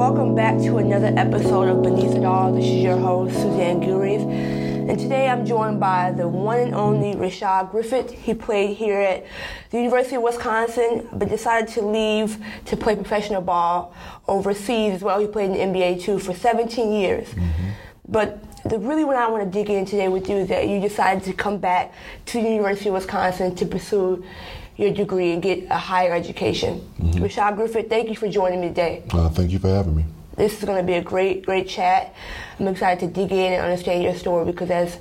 Welcome back to another episode of Beneath It All. This is your host, Suzanne Gurries. And today I'm joined by the one and only Rashard Griffith. He played here at the University of Wisconsin, but decided to leave to play professional ball overseas as well. He played in the NBA too for 17 years. Mm-hmm. But the really what I want to dig in today with you is that you decided to come back to the University of Wisconsin to pursue your degree and get a higher education. Mm-hmm. Rashard Griffith, thank you for joining me today. Uh, thank you for having me. This is going to be a great, great chat. I'm excited to dig in and understand your story because as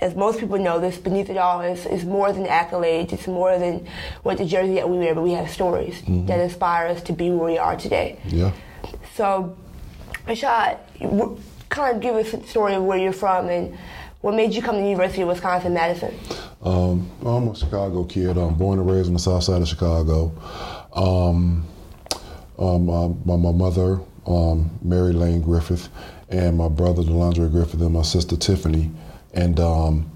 as most people know, this beneath it all is, is more than accolades. It's more than what the jersey that we wear, but we have stories mm-hmm. that inspire us to be where we are today. Yeah. So, Rashard, kind of give us a story of where you're from and what made you come to the University of Wisconsin Madison. Um, I'm a Chicago kid. I'm born and raised on the south side of Chicago. Um, um, my, my mother um, Mary Lane Griffith, and my brother Delondre Griffith, and my sister Tiffany. And um,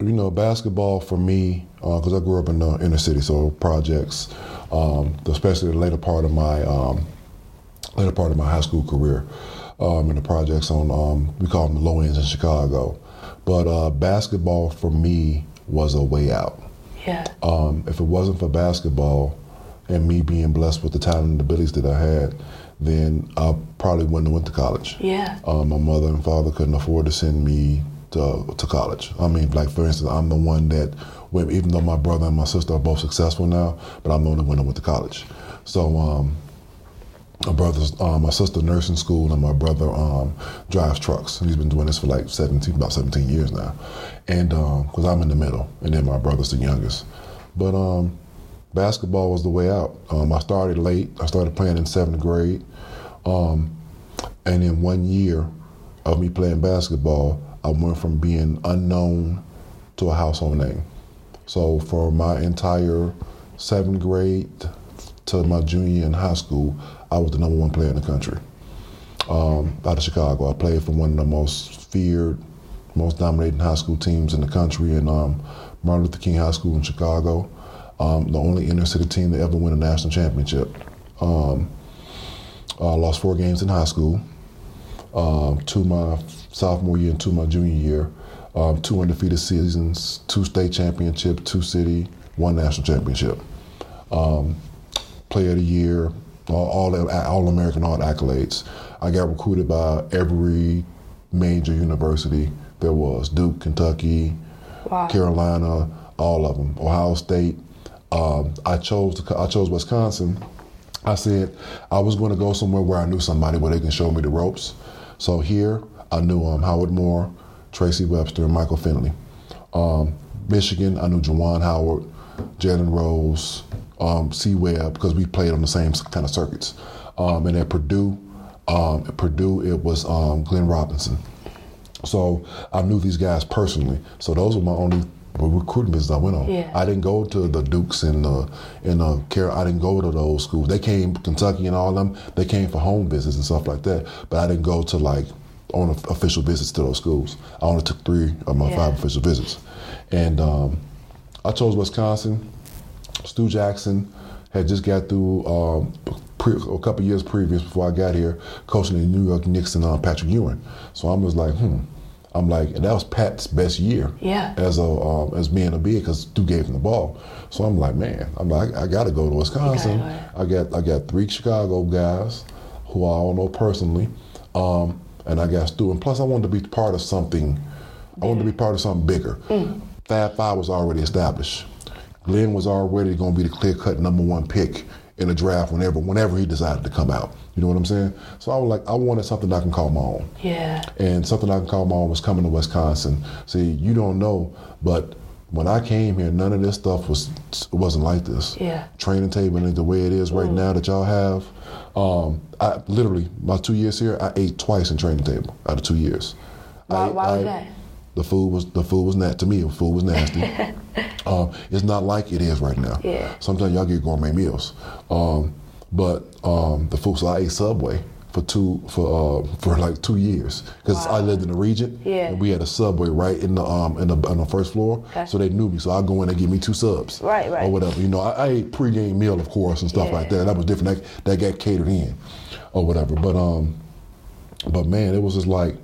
you know, basketball for me, because uh, I grew up in the inner city, so projects, um, especially the later part of my later part of my high school career, um, in the projects on um, we call them the low ends in Chicago. But uh, basketball for me was a way out. Yeah. Um, if it wasn't for basketball and me being blessed with the talent and abilities that I had, then I probably wouldn't have went to college. Yeah. Um, my mother and father couldn't afford to send me to, to college. I mean, like for instance, I'm the one that, went, even though my brother and my sister are both successful now, but I'm the only one that went to college. So um, my brother's, um, my sister nursing school, and my brother um, drives trucks. He's been doing this for like 17, about 17 years now, and because um, I'm in the middle, and then my brother's the youngest. But um, basketball was the way out. Um, I started late. I started playing in seventh grade. Um, and in one year of me playing basketball, I went from being unknown to a household name. So for my entire seventh grade to my junior in high school, I was the number one player in the country. Um, out of Chicago, I played for one of the most feared, most dominating high school teams in the country in um, Martin Luther King High School in Chicago um, the only inner city team to ever win a national championship. Um, I lost four games in high school, um, two my sophomore year and two my junior year, um, two undefeated seasons, two state championship, two city, one national championship. Um, player of the year, all, all, all American art accolades. I got recruited by every major university there was Duke, Kentucky, wow. Carolina, all of them, Ohio State, um, I chose to, I chose Wisconsin. I said I was going to go somewhere where I knew somebody where they can show me the ropes. So here I knew um, Howard Moore, Tracy Webster, and Michael Finley. Um, Michigan, I knew Juwan Howard, Jalen Rose, um, C. Webb, because we played on the same kind of circuits. Um, and at Purdue, um, at Purdue, it was um, Glenn Robinson. So I knew these guys personally. So those were my only recruiting business I went on. Yeah. I didn't go to the Dukes and the in the care. I didn't go to those schools. They came Kentucky and all them. They came for home visits and stuff like that. But I didn't go to like on official visits to those schools. I only took three of my yeah. five official visits, and um, I chose Wisconsin. Stu Jackson had just got through um, pre- a couple years previous before I got here, coaching the New York Knicks and uh, Patrick Ewing. So I was like, hmm I'm like, and that was Pat's best year. Yeah. As a um, as being a big because Stu gave him the ball. So I'm like, man, I'm like, I, I got to go to Wisconsin. I got I got three Chicago guys who I all know personally, um, and I got Stu. And plus, I wanted to be part of something. I wanted to be part of something bigger. Mm. Fab Five was already established. Glenn was already going to be the clear cut number one pick in the draft whenever whenever he decided to come out. You know what I'm saying? So I was like, I wanted something I can call my own. Yeah. And something I can call my own was coming to Wisconsin. See, you don't know, but when I came here, none of this stuff was it wasn't like this. Yeah. Training table the way it is right mm. now that y'all have. Um, I literally my two years here, I ate twice in training table out of two years. Why, I, why was I, that? The food was the food was not to me. The food was nasty. um, it's not like it is right now. Yeah. Sometimes y'all get gourmet meals, um, but um, the food. So I ate Subway for two for uh, for like two years because wow. I lived in the region. Yeah. And we had a Subway right in the um in the on the first floor, okay. so they knew me. So I go in and give me two subs. Right, right. Or whatever. You know, I, I ate pregame meal, of course, and stuff yeah. like that. That was different. That, that got catered in. or whatever. But um, but man, it was just like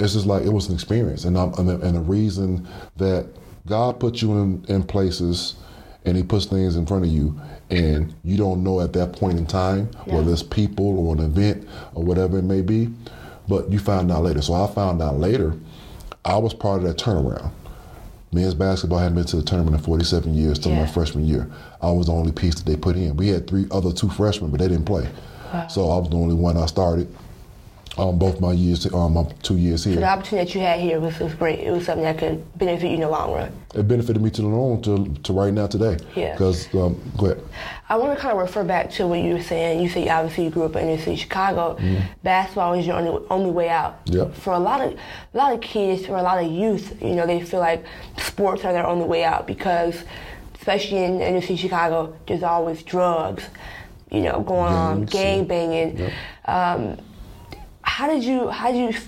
it's just like it was an experience, and I'm, and the, and the reason that God put you in, in places, and He puts things in front of you, and you don't know at that point in time Yeah. whether it's people or an event or whatever it may be, but you find out later. So I found out later, I was part of that turnaround. Men's basketball hadn't been to the tournament in 47 years till Yeah. my freshman year. I was the only piece that they put in. We had three other two freshmen, but they didn't play. So I was the only one I started. Um, both my years, um, my two years here. So the opportunity that you had here was, was great. It was something that could benefit you in the long run. it benefited me to the long to, to right now today. Yeah. Because um, go ahead. I want to kind of refer back to what you were saying. You said obviously you grew up in inner city Chicago. Basketball is your only, only way out. Mm-hmm. Yep. For a lot of a lot of kids or a lot of youth, you know, they feel like sports are their only way out because, especially in inner city Chicago, there's always drugs, you know, going on, Gangs, gang banging. Yep. Um, how did you how did you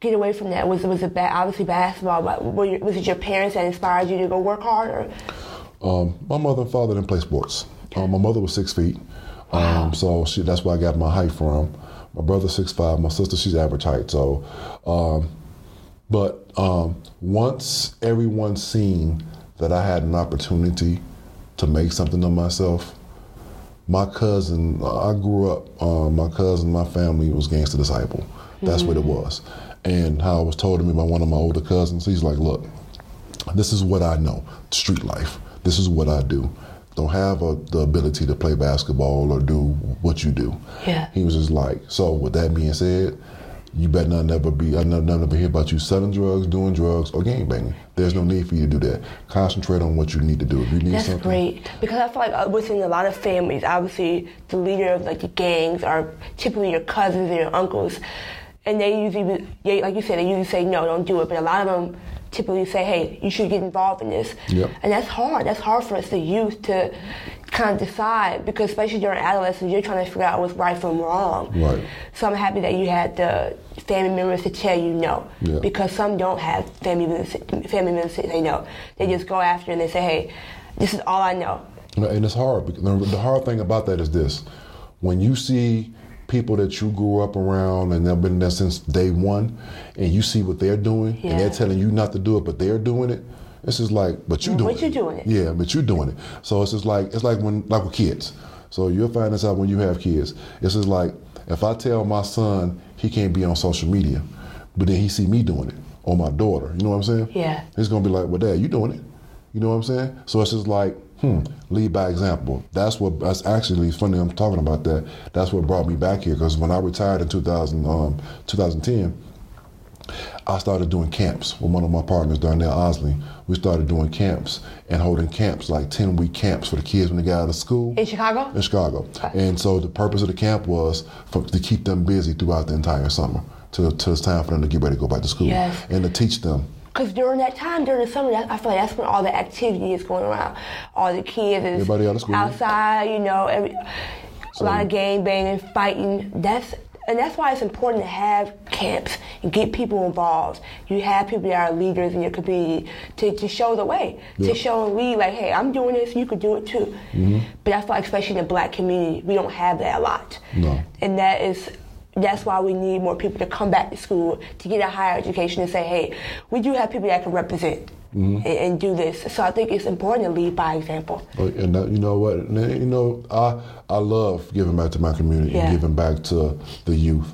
get away from that? Was it was it ba- obviously basketball? But were your, was it your parents that inspired you to go work hard? Or Um, my mother and father didn't play sports. Um, my mother was six feet, um, so she, that's where I got my height from. My brother's six five. My sister, she's average height. So, um, but um, once everyone seen that I had an opportunity to make something of myself, my cousin, I grew up, um, my cousin, my family was gangster disciple. That's what it was. And how it was told to me by one of my older cousins, he's like, look, this is what I know, street life. This is what I do. Don't have a, the ability to play basketball or do what you do. Yeah. He was just like, so with that being said, you better not never be, I never, never hear about you selling drugs, doing drugs, or gang banging. There's no need for you to do that. Concentrate on what you need to do. If you need That's something, great because I feel like uh, within a lot of families, obviously the leader of like the gangs are typically your cousins and your uncles, and they usually, they, like you said, they usually say no, don't do it. But a lot of them typically say, hey, you should get involved in this, Yep. and that's hard. That's hard for us, the youth, to kind of decide because especially during adolescence, you're trying to figure out what's right from wrong. Right. So I'm happy that you had the family members to tell you no, Yeah. because some don't have family members, family members to say no. They just go after and they say, hey, this is all I know. And it's hard. because The the hard thing about that is this: when you see people that you grew up around and they've been there since day one, and you see what they're doing, and they're telling you not to do it, but they're doing it. It's just like, but you doing it. but you doing it. Yeah, but you doing it. So it's just like it's like when like with kids. So you'll find this out when you have kids. It's just like if I tell my son he can't be on social media, but then he see me doing it, or my daughter. You know what I'm saying? Yeah. He's gonna be like, "Well, Dad, you doing it?" You know what I'm saying? So it's just like, hmm, lead by example. That's what. That's actually funny. I'm talking about that. That's what brought me back here because when I retired in 2000, um, 2010, I started doing camps with one of my partners down there, Osley. We started doing camps and holding camps, like 10 week camps for the kids when they got out of school In Chicago? in Chicago. And so the purpose of the camp was for, to keep them busy throughout the entire summer till, till it's time for them to get ready to go back to school Yes. and to teach them. Because during that time, during the summer, I feel like that's when all the activity is going around. All the kids is Everybody out of school. outside, you know, every, a lot of gang banging, fighting. That's and that's why it's important to have camps and get people involved. You have people that are leaders in your community to, to show the way, Yeah. to show and lead. Like, hey, I'm doing this, you could do it too. Mm-hmm. But I feel like, especially in the black community, we don't have that a lot. No. And that is that's why we need more people to come back to school to get a higher education and say, hey, we do have people that can represent Mm-hmm. and, and do this. So I think it's important to lead by example. And that, you know what? You know, I I love giving back to my community Yeah. and giving back to the youth,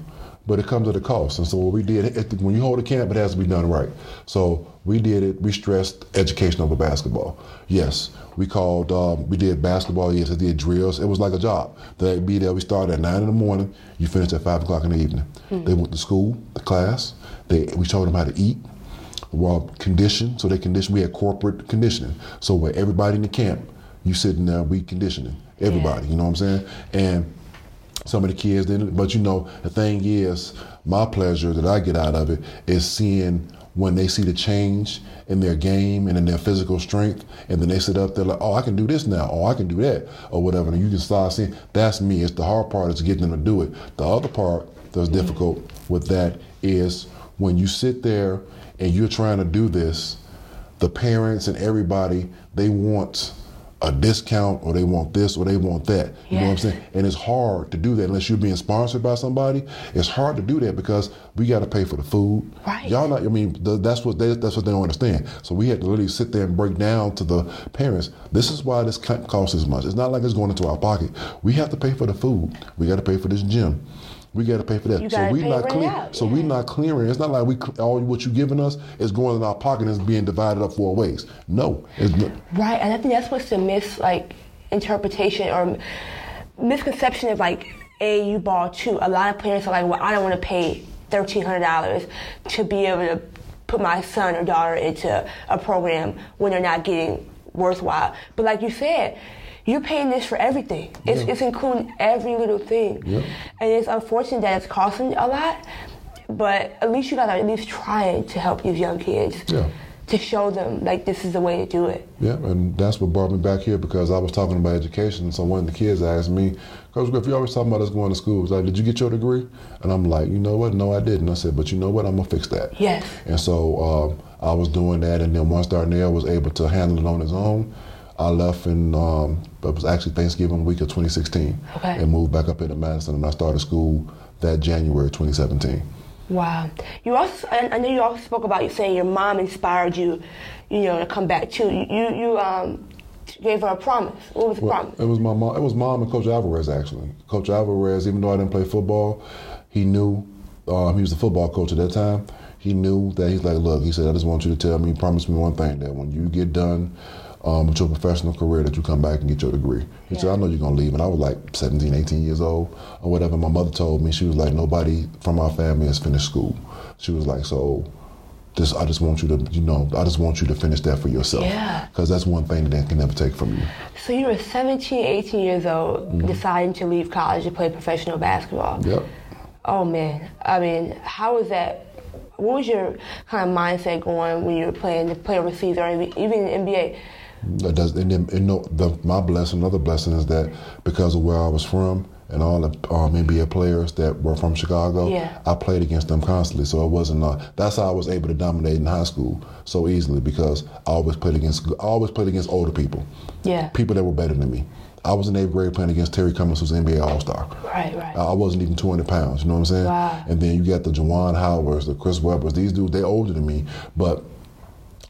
but it comes at a cost. And so what we did, it, when you hold a camp, it has to be done right. So we did it. We stressed education over basketball. Yes, we called. Um, we did basketball. Yes, we did drills. It was like a job. They'd be there. We started at nine in the morning. You finished at five o'clock in the evening. They went to school, the class. They we showed them how to eat well conditioned. So they condition. We had corporate conditioning. So where everybody in the camp, you sitting there, we conditioning everybody. You know what I'm saying? And some of the kids didn't. But you know, the thing is, my pleasure that I get out of it is seeing when they see the change in their game and in their physical strength, and then they sit up there like, oh, I can do this now, or I can do that, or whatever. And you can start seeing that's me. It's the hard part is getting them to do it. The other part that's mm-hmm. difficult with that is when you sit there and you're trying to do this, the parents and everybody they want a discount or they want this or they want that. You know what I'm saying? And it's hard to do that unless you're being sponsored by somebody. It's hard to do that because we got to pay for the food. Right. Y'all not. I mean, th- that's what they, that's what they don't understand. So we had to literally sit there and break down to the parents. This is why this co- costs as much. It's not like it's going into our pocket. We have to pay for the food. We got to pay for this gym. We got to pay for that. You so we not clear. out, So yeah. we not clearing. It's not like we all what you giving us is going in our pocket and it's being divided up four ways. No, it's not. Right, and I think that's what's the mis like interpretation or misconception of like AAU ball too. A lot of parents are like, well, I don't want to pay thirteen hundred dollars to be able to put my son or daughter into a program when they're not getting worthwhile. But like you said. You're paying this for everything. It's, Yeah. it's including every little thing. Yeah. And it's unfortunate that it's costing a lot, but at least you gotta at least trying to help these young kids Yeah. to show them like this is the way to do it. Yeah, and that's what brought me back here because I was talking about education. So one of the kids asked me, Coach Griff, you always talking about us going to school. It's like, did you get your degree? And I'm like, you know what? No, I didn't. I said, but you know what? I'm gonna fix that. Yes. And so um, I was doing that, and then once Darnell was able to handle it on his own, I left in um, it was actually Thanksgiving week of 2016, Okay. and moved back up into Madison, and I started school that January 2017. Wow. You also, I I know you also spoke about you saying your mom inspired you, you know, to come back too. You, you, you um, gave her a promise. What was the Well, promise? it was my mom. It was mom and Coach Alvarez actually. Coach Alvarez, even though I didn't play football, he knew. Um, he was the football coach at that time. He knew that he's like, look. He said, I just want you to tell me, promise me one thing that when you get done um, with your professional career, that you come back and get your degree. He said, I know you're gonna leave, and I was like 17, 18 years old or whatever. My mother told me she was like, nobody from our family has finished school. She was like, so. Just, I just want you to, you know, I just want you to finish that for yourself. Yeah. Because that's one thing that they can never take from you. So you were 17, 18 years old, Mm-hmm. deciding to leave college to play professional basketball. Yep. Oh man, I mean, how was that? What was your kind of mindset going when you were playing to play overseas or even in the NBA? That does, and then and no, the, my blessing, another blessing is that because of where I was from and all the um, NBA players that were from Chicago, Yeah. I played against them constantly. So it wasn't. Uh, that's how I was able to dominate in high school so easily because I always played against. I always played against older people, Yeah. people that were better than me. I was in eighth grade playing against Terry Cummings, who's an NBA All Star. Right, right. I wasn't even 200 pounds. You know what I'm saying? Wow. And then you got the Juwan Howards, the Chris Webbers. These dudes, they older than me, but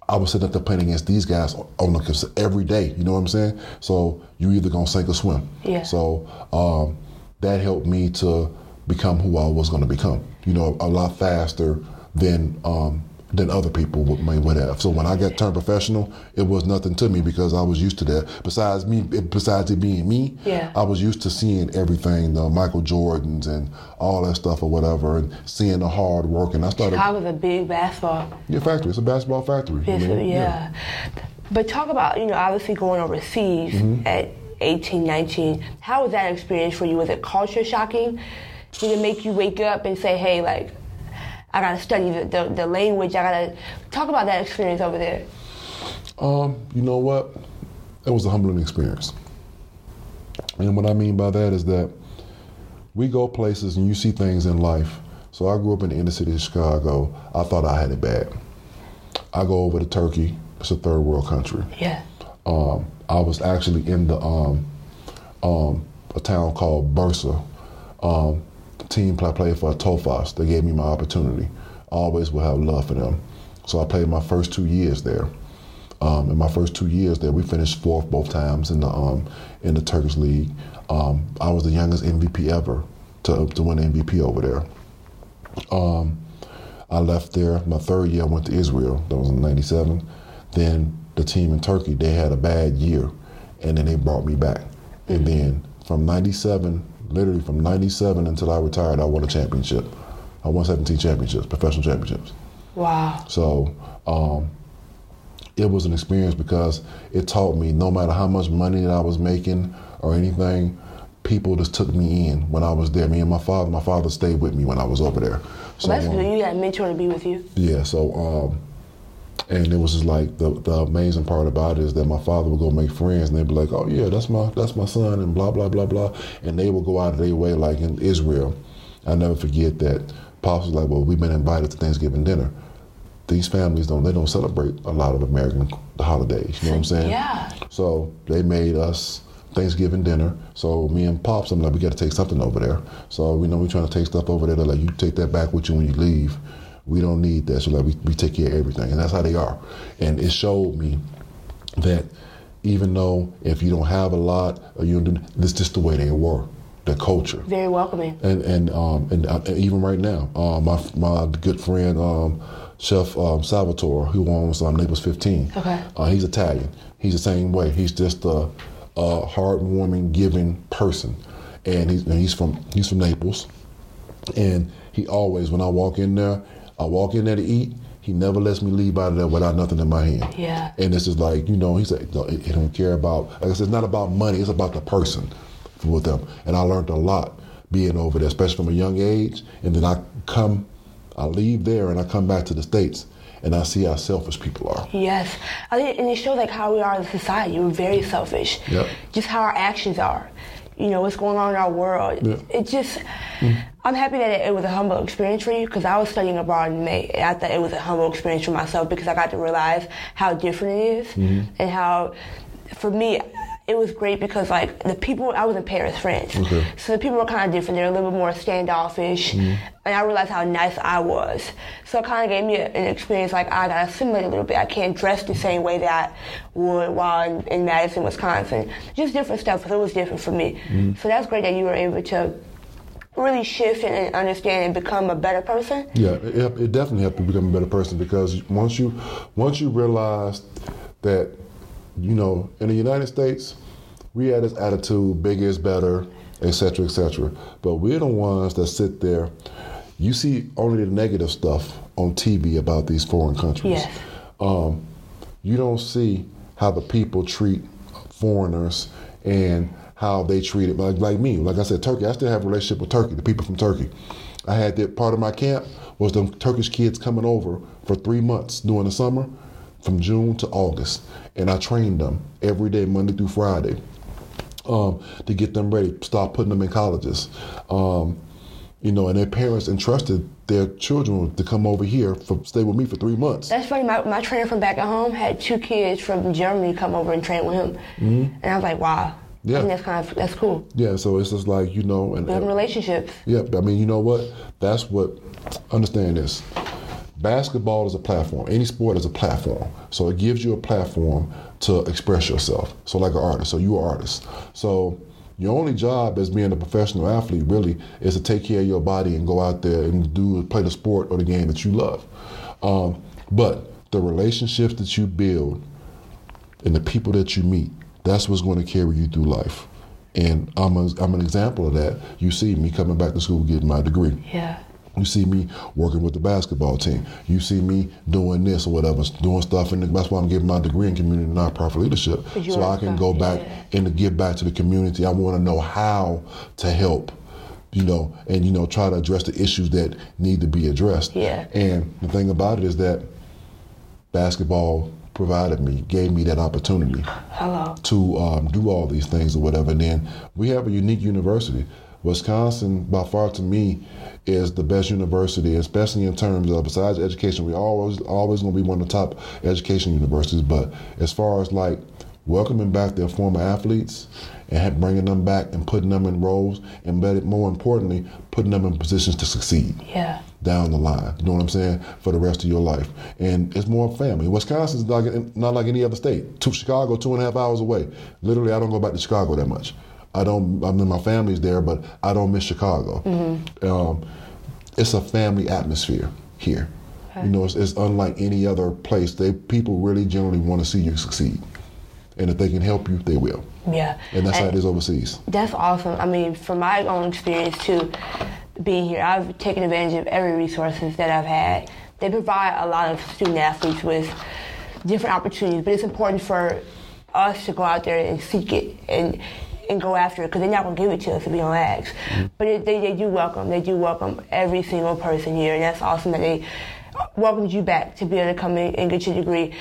I was sitting up there playing against these guys on the every day. You know what I'm saying? So you either gonna sink or swim. Yeah. So um, that helped me to become who I was gonna become. You know, a lot faster than um, than other people would, may would have. So when I got turned professional, it was nothing to me because I was used to that. Besides me, besides it being me, Yeah. I was used to seeing everything, the Michael Jordans and all that stuff or whatever, and seeing the hard work. And I started. Chicago's a big basketball Yeah, factory. It's a basketball factory. I Yes, mean, yeah. But talk about, you know, obviously going overseas Mm-hmm. at 18, 19. How was that experience for you? Was it culture shocking? Did it make you wake up and say, hey, like, I gotta study the, the, the language, I gotta talk about that experience over there? Um, you know what? It was a humbling experience. And what I mean by that is that we go places and you see things in life. So I grew up in the inner city of Chicago. I thought I had it bad. I go over to Turkey. It's a third world country. Yeah. Um, I was actually in the um, um, a town called Bursa. Um, team I played for Tofas. They gave me my opportunity. I always will have love for them. So I played my first two years there. Um, in my first two years there, we finished fourth both times in the um, in the Turkish league. Um, I was the youngest MVP ever to to win MVP over there. Um, I left there. My third year, I went to Israel. That was in '97. Then the team in Turkey, they had a bad year, and then they brought me back. And then from '97, literally from '97 until I retired, I won a championship. I won 17 championships, professional championships. Wow. So um, it was an experience because it taught me no matter how much money that I was making or anything, people just took me in when I was there. Me and my father, my father stayed with me when I was over there. So Well, that's um, good. You had a mentor to be with you. yeah, so um, and it was just like the the amazing part about it is that my father would go make friends and they'd be like, Oh yeah, that's my that's my son and blah blah blah blah and they would go out of their way like in Israel. I never forget that Pops was like, Well, we've been invited to Thanksgiving dinner. these families don't they don't celebrate a lot of American holidays. You know what I'm saying? Yeah. So they made us Thanksgiving dinner. So me and Pops, I'm like, we got to take something over there. So we know we're trying to take stuff over there. They're like, you take that back with you when you leave. We don't need that. So like, we, we take care of everything, and that's how they are. And it showed me that even though if you don't have a lot or you don't do, this is just the way they were, the culture. Very welcoming. And and um and, uh, even right now, uh, my my good friend um, Chef um, Salvatore, who owns um, Naples 15. Okay. Uh, he's Italian. He's the same way. He's just a, a heartwarming, giving person, and he's and he's from he's from Naples, and he always when I walk in there, I walk in there to eat. He never lets me leave out of there without nothing in my hand. Yeah. And it's just like you know, he said, no, he don't care about. Like I said, it's not about money. It's about the person with them. And I learned a lot being over there, especially from a young age. And then I come, I leave there, and I come back to the states, and I see how selfish people are. Yes, and it shows like how we are as a society. We're very selfish. Yep. Just how our actions are. You know what's going on in our world. Yeah. It just. I'm happy that it, it was a humble experience for you because I was studying abroad in May. And I thought it was a humble experience for myself because I got to realize how different it is mm-hmm. and how, for me, it was great because like the people I was in Paris, France, Okay. so the people were kind of different. They're a little bit more standoffish, mm-hmm. and I realized how nice I was. So it kind of gave me a, an experience like I got to assimilate a little bit. I can't dress the same way that I would while in, in Madison, Wisconsin. Just different stuff. So it was different for me. Mm-hmm. So that's great that you were able to really shift and, and understand and become a better person. Yeah, it, it definitely helped you become a better person because once you once you realize that you know in the United States we had this attitude bigger is better, etc., etc. But we're the ones that sit there. You see only the negative stuff on TV about these foreign countries. Yes. Um, you don't see how the people treat foreigners and how they treat it. Like, like me, like I said, Turkey. I still have a relationship with Turkey. The people from Turkey. I had that part of my camp was them Turkish kids coming over for three months during the summer, from June to August, and I trained them every day, Monday through Friday, um, to get them ready. Start putting them in colleges. Um, you know, and their parents entrusted their children to come over here for stay with me for three months. That's funny. My, my trainer from back at home had two kids from Germany come over and train with him, and I was like, wow. Yeah. I that's kind of that's cool. Yeah, so it's just like you know, and Building relationships. yeah, I mean, you know what? That's what. Understand this. Basketball is a platform. Any sport is a platform. So it gives you a platform to express yourself. So like an artist. So you are artist. So your only job as being a professional athlete really is to take care of your body and go out there and do play the sport or the game that you love. Um, but the relationships that you build and the people that you meet, that's what's going to carry you through life. And I'm, a, I'm an example of that. You see me coming back to school getting my degree. Yeah. You see me working with the basketball team. You see me doing this or whatever, doing stuff, and that's why I'm getting my degree in community nonprofit leadership, so I can go back yeah. and give back to the community. I want to know how to help, you know, and you know, try to address the issues that need to be addressed. Yeah. And the thing about it is that basketball provided me, gave me that opportunity Hello. to um, do all these things or whatever. And then we have a unique university. Wisconsin, by far to me, is the best university, especially in terms of besides education. We always always going to be one of the top education universities. But as far as like welcoming back their former athletes and bringing them back and putting them in roles, and better, more importantly, putting them in positions to succeed Yeah. down the line. You know what I'm saying? For the rest of your life, and it's more family. Wisconsin's like not like any other state. To Chicago, two and a half hours away. Literally, I don't go back to Chicago that much. I don't. I mean, my family's there, but I don't miss Chicago. Um, it's a family atmosphere here. You know, it's, it's unlike any other place. They people really generally want to see you succeed, and if they can help you, they will. Yeah. And that's how it is overseas. That's awesome. I mean, from my own experience too, being here, I've taken advantage of every resources that I've had. They provide a lot of student athletes with different opportunities, but it's important for us to go out there and seek it and and go after it because they're not going to give it to us if we don't ask. But it, they, they do welcome. They do welcome every single person here, and that's awesome that they welcomed you back to be able to come in and get your degree.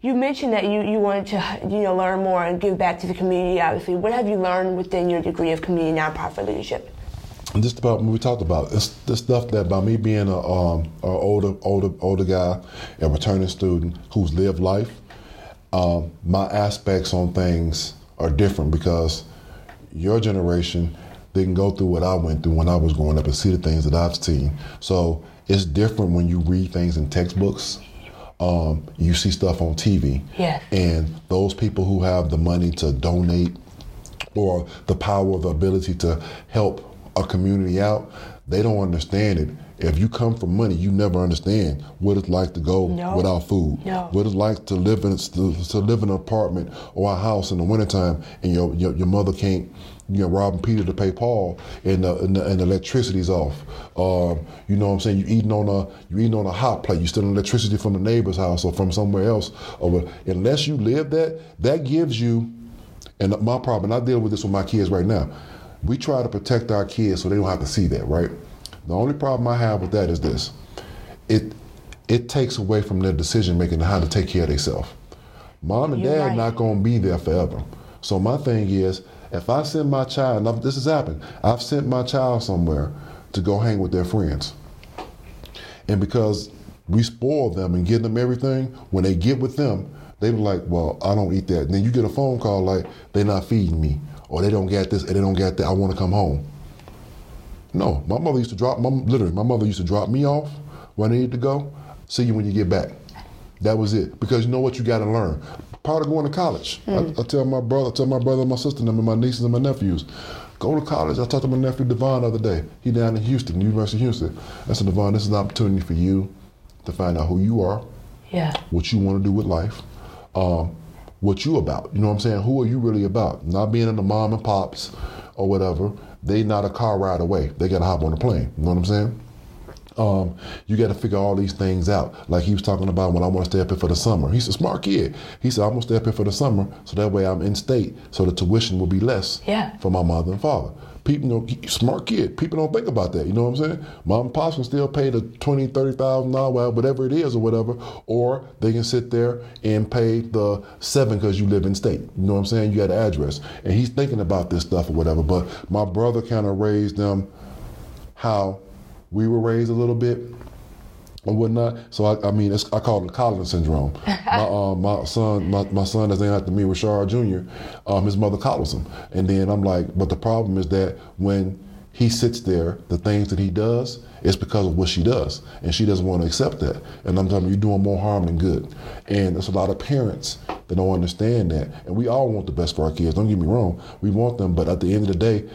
You mentioned that you, you wanted to you know learn more and give back to the community. Obviously, what have you learned within your degree of community nonprofit leadership? Just about what we talked about, it's the stuff that by me being a, um, a older, older, older guy, a returning student who's lived life, um, my aspects on things are different because your generation didn't go through what I went through when I was growing up and see the things that I've seen. So it's different when you read things in textbooks. Um, you see stuff on TV. Yes. And those people who have the money to donate or the power, the ability to help a community out, they don't understand it. If you come from money, you never understand what it's like to go No. without food. No. What it's like to live in to, to live in an apartment or a house in the wintertime and your, your your mother can't you know robbing Peter to pay Paul and the, and the, and the electricity's off. Um, you know what I'm saying? You eating on a you eating on a hot plate. You stealing electricity from the neighbor's house or from somewhere else. Or unless you live that, that gives you and my problem, and I deal with this with my kids right now. We try to protect our kids so they don't have to see that, right? The only problem I have with that is this: it it takes away from their decision making how to take care of themselves. Mom and You're dad right. not going to be there forever. So my thing is, if I send my child, and this has happened, I've sent my child somewhere to go hang with their friends. And because we spoil them and give them everything, when they get with them, they be like, well, I don't eat that. And then you get a phone call like, they're not feeding me, or they don't get this, and they don't get that. I want to come home. No, my mother used to drop, my, literally, my mother used to drop me off when I needed to go. See you when you get back. That was it. Because you know what you got to learn. Part of going to college. I, I tell my brother, I tell my brother, and my sister, and and my nieces and my nephews, go to college. I talked to my nephew Devon the other day. He down in Houston, University of Houston. I said, Devon, this is an opportunity for you to find out who you are, Yeah. what you want to do with life, um, what you about. You know what I'm saying? Who are you really about? Not being in the mom and pops or whatever. They not a car ride away. They got to hop on a plane. You know what I'm saying? Um, you got to figure all these things out. Like he was talking about when I want to stay up here for the summer. He's a smart kid. He said, I'm going to stay up here for the summer so that way I'm in state so the tuition will be less Yeah. for my mother and father. People, you know, smart kid. People don't think about that. You know what I'm saying? Mom and pops can still pay the twenty, thirty thousand dollars, whatever it is, or whatever, or they can sit there and pay the seven because you live in state. You know what I'm saying? You got an address, and he's thinking about this stuff or whatever. But my brother kind of raised them how we were raised a little bit or whatnot. So I, I mean, it's, I call it the Collins syndrome. my, uh, my son, my, my son is named after me, Rashard Jr. Um, his mother collars him, and then I'm like, but the problem is that when he sits there, the things that he does, it's because of what she does, and she doesn't want to accept that. And I'm telling you, you're doing more harm than good. And there's a lot of parents that don't understand that, and we all want the best for our kids. Don't get me wrong, we want them, but at the end of the day,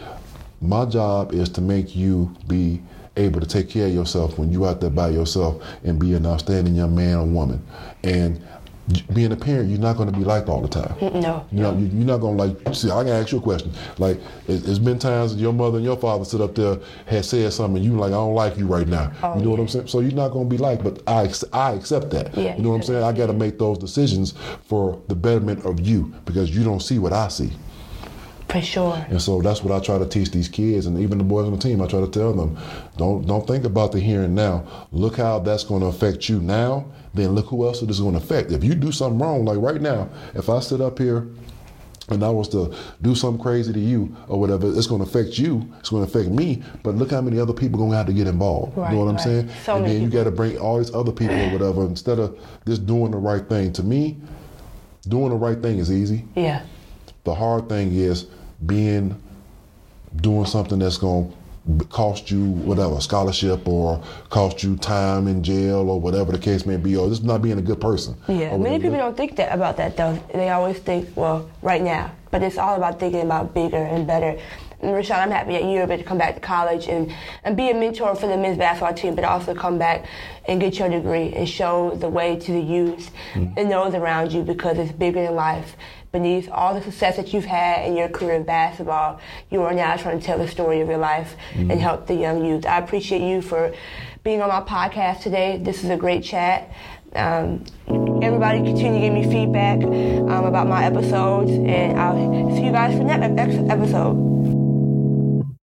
my job is to make you be able to take care of yourself when you out there by yourself and be an outstanding young man or woman. And being a parent, you're not going to be liked all the time. No. You know, you- you're not gonna like. See, I can ask you a question. Like, it- it's been times your mother and your father sit up there had said something, and you like, I don't like you right now. Oh, you know what I'm saying? So you're not gonna be liked, but I I accept that. Yeah, you know what I'm saying? I got to make those decisions for the betterment of you because you don't see what I see. For sure. And so that's what I try to teach these kids and even the boys on the team. I try to tell them, don't don't think about the here and now. Look how that's going to affect you now. Then look who else it is going to affect. If you do something wrong, like right now, if I sit up here and I was to do something crazy to you or whatever, it's going to affect you. It's going to affect me. But look how many other people going to have to get involved. Right, you know what I'm saying? So and then you got to bring all these other people or whatever instead of just doing the right thing. To me, doing the right thing is easy. Yeah. The hard thing is being doing something that's going to cost you whatever scholarship or cost you time in jail or whatever the case may be or just not being a good person. Yeah, many people don't think that about that though. They always think, well, right now. But it's all about thinking about bigger and better. And Rashard, I'm happy that you're able to come back to college and, and be a mentor for the men's basketball team, but also come back and get your degree and show the way to the youth mm. and those around you because it's bigger than life. Beneath all the success that you've had in your career in basketball, you are now trying to tell the story of your life and help the young youth. I appreciate you for being on my podcast today. This is a great chat. Um, everybody continue to give me feedback um, about my episodes, and I'll see you guys for the next episode.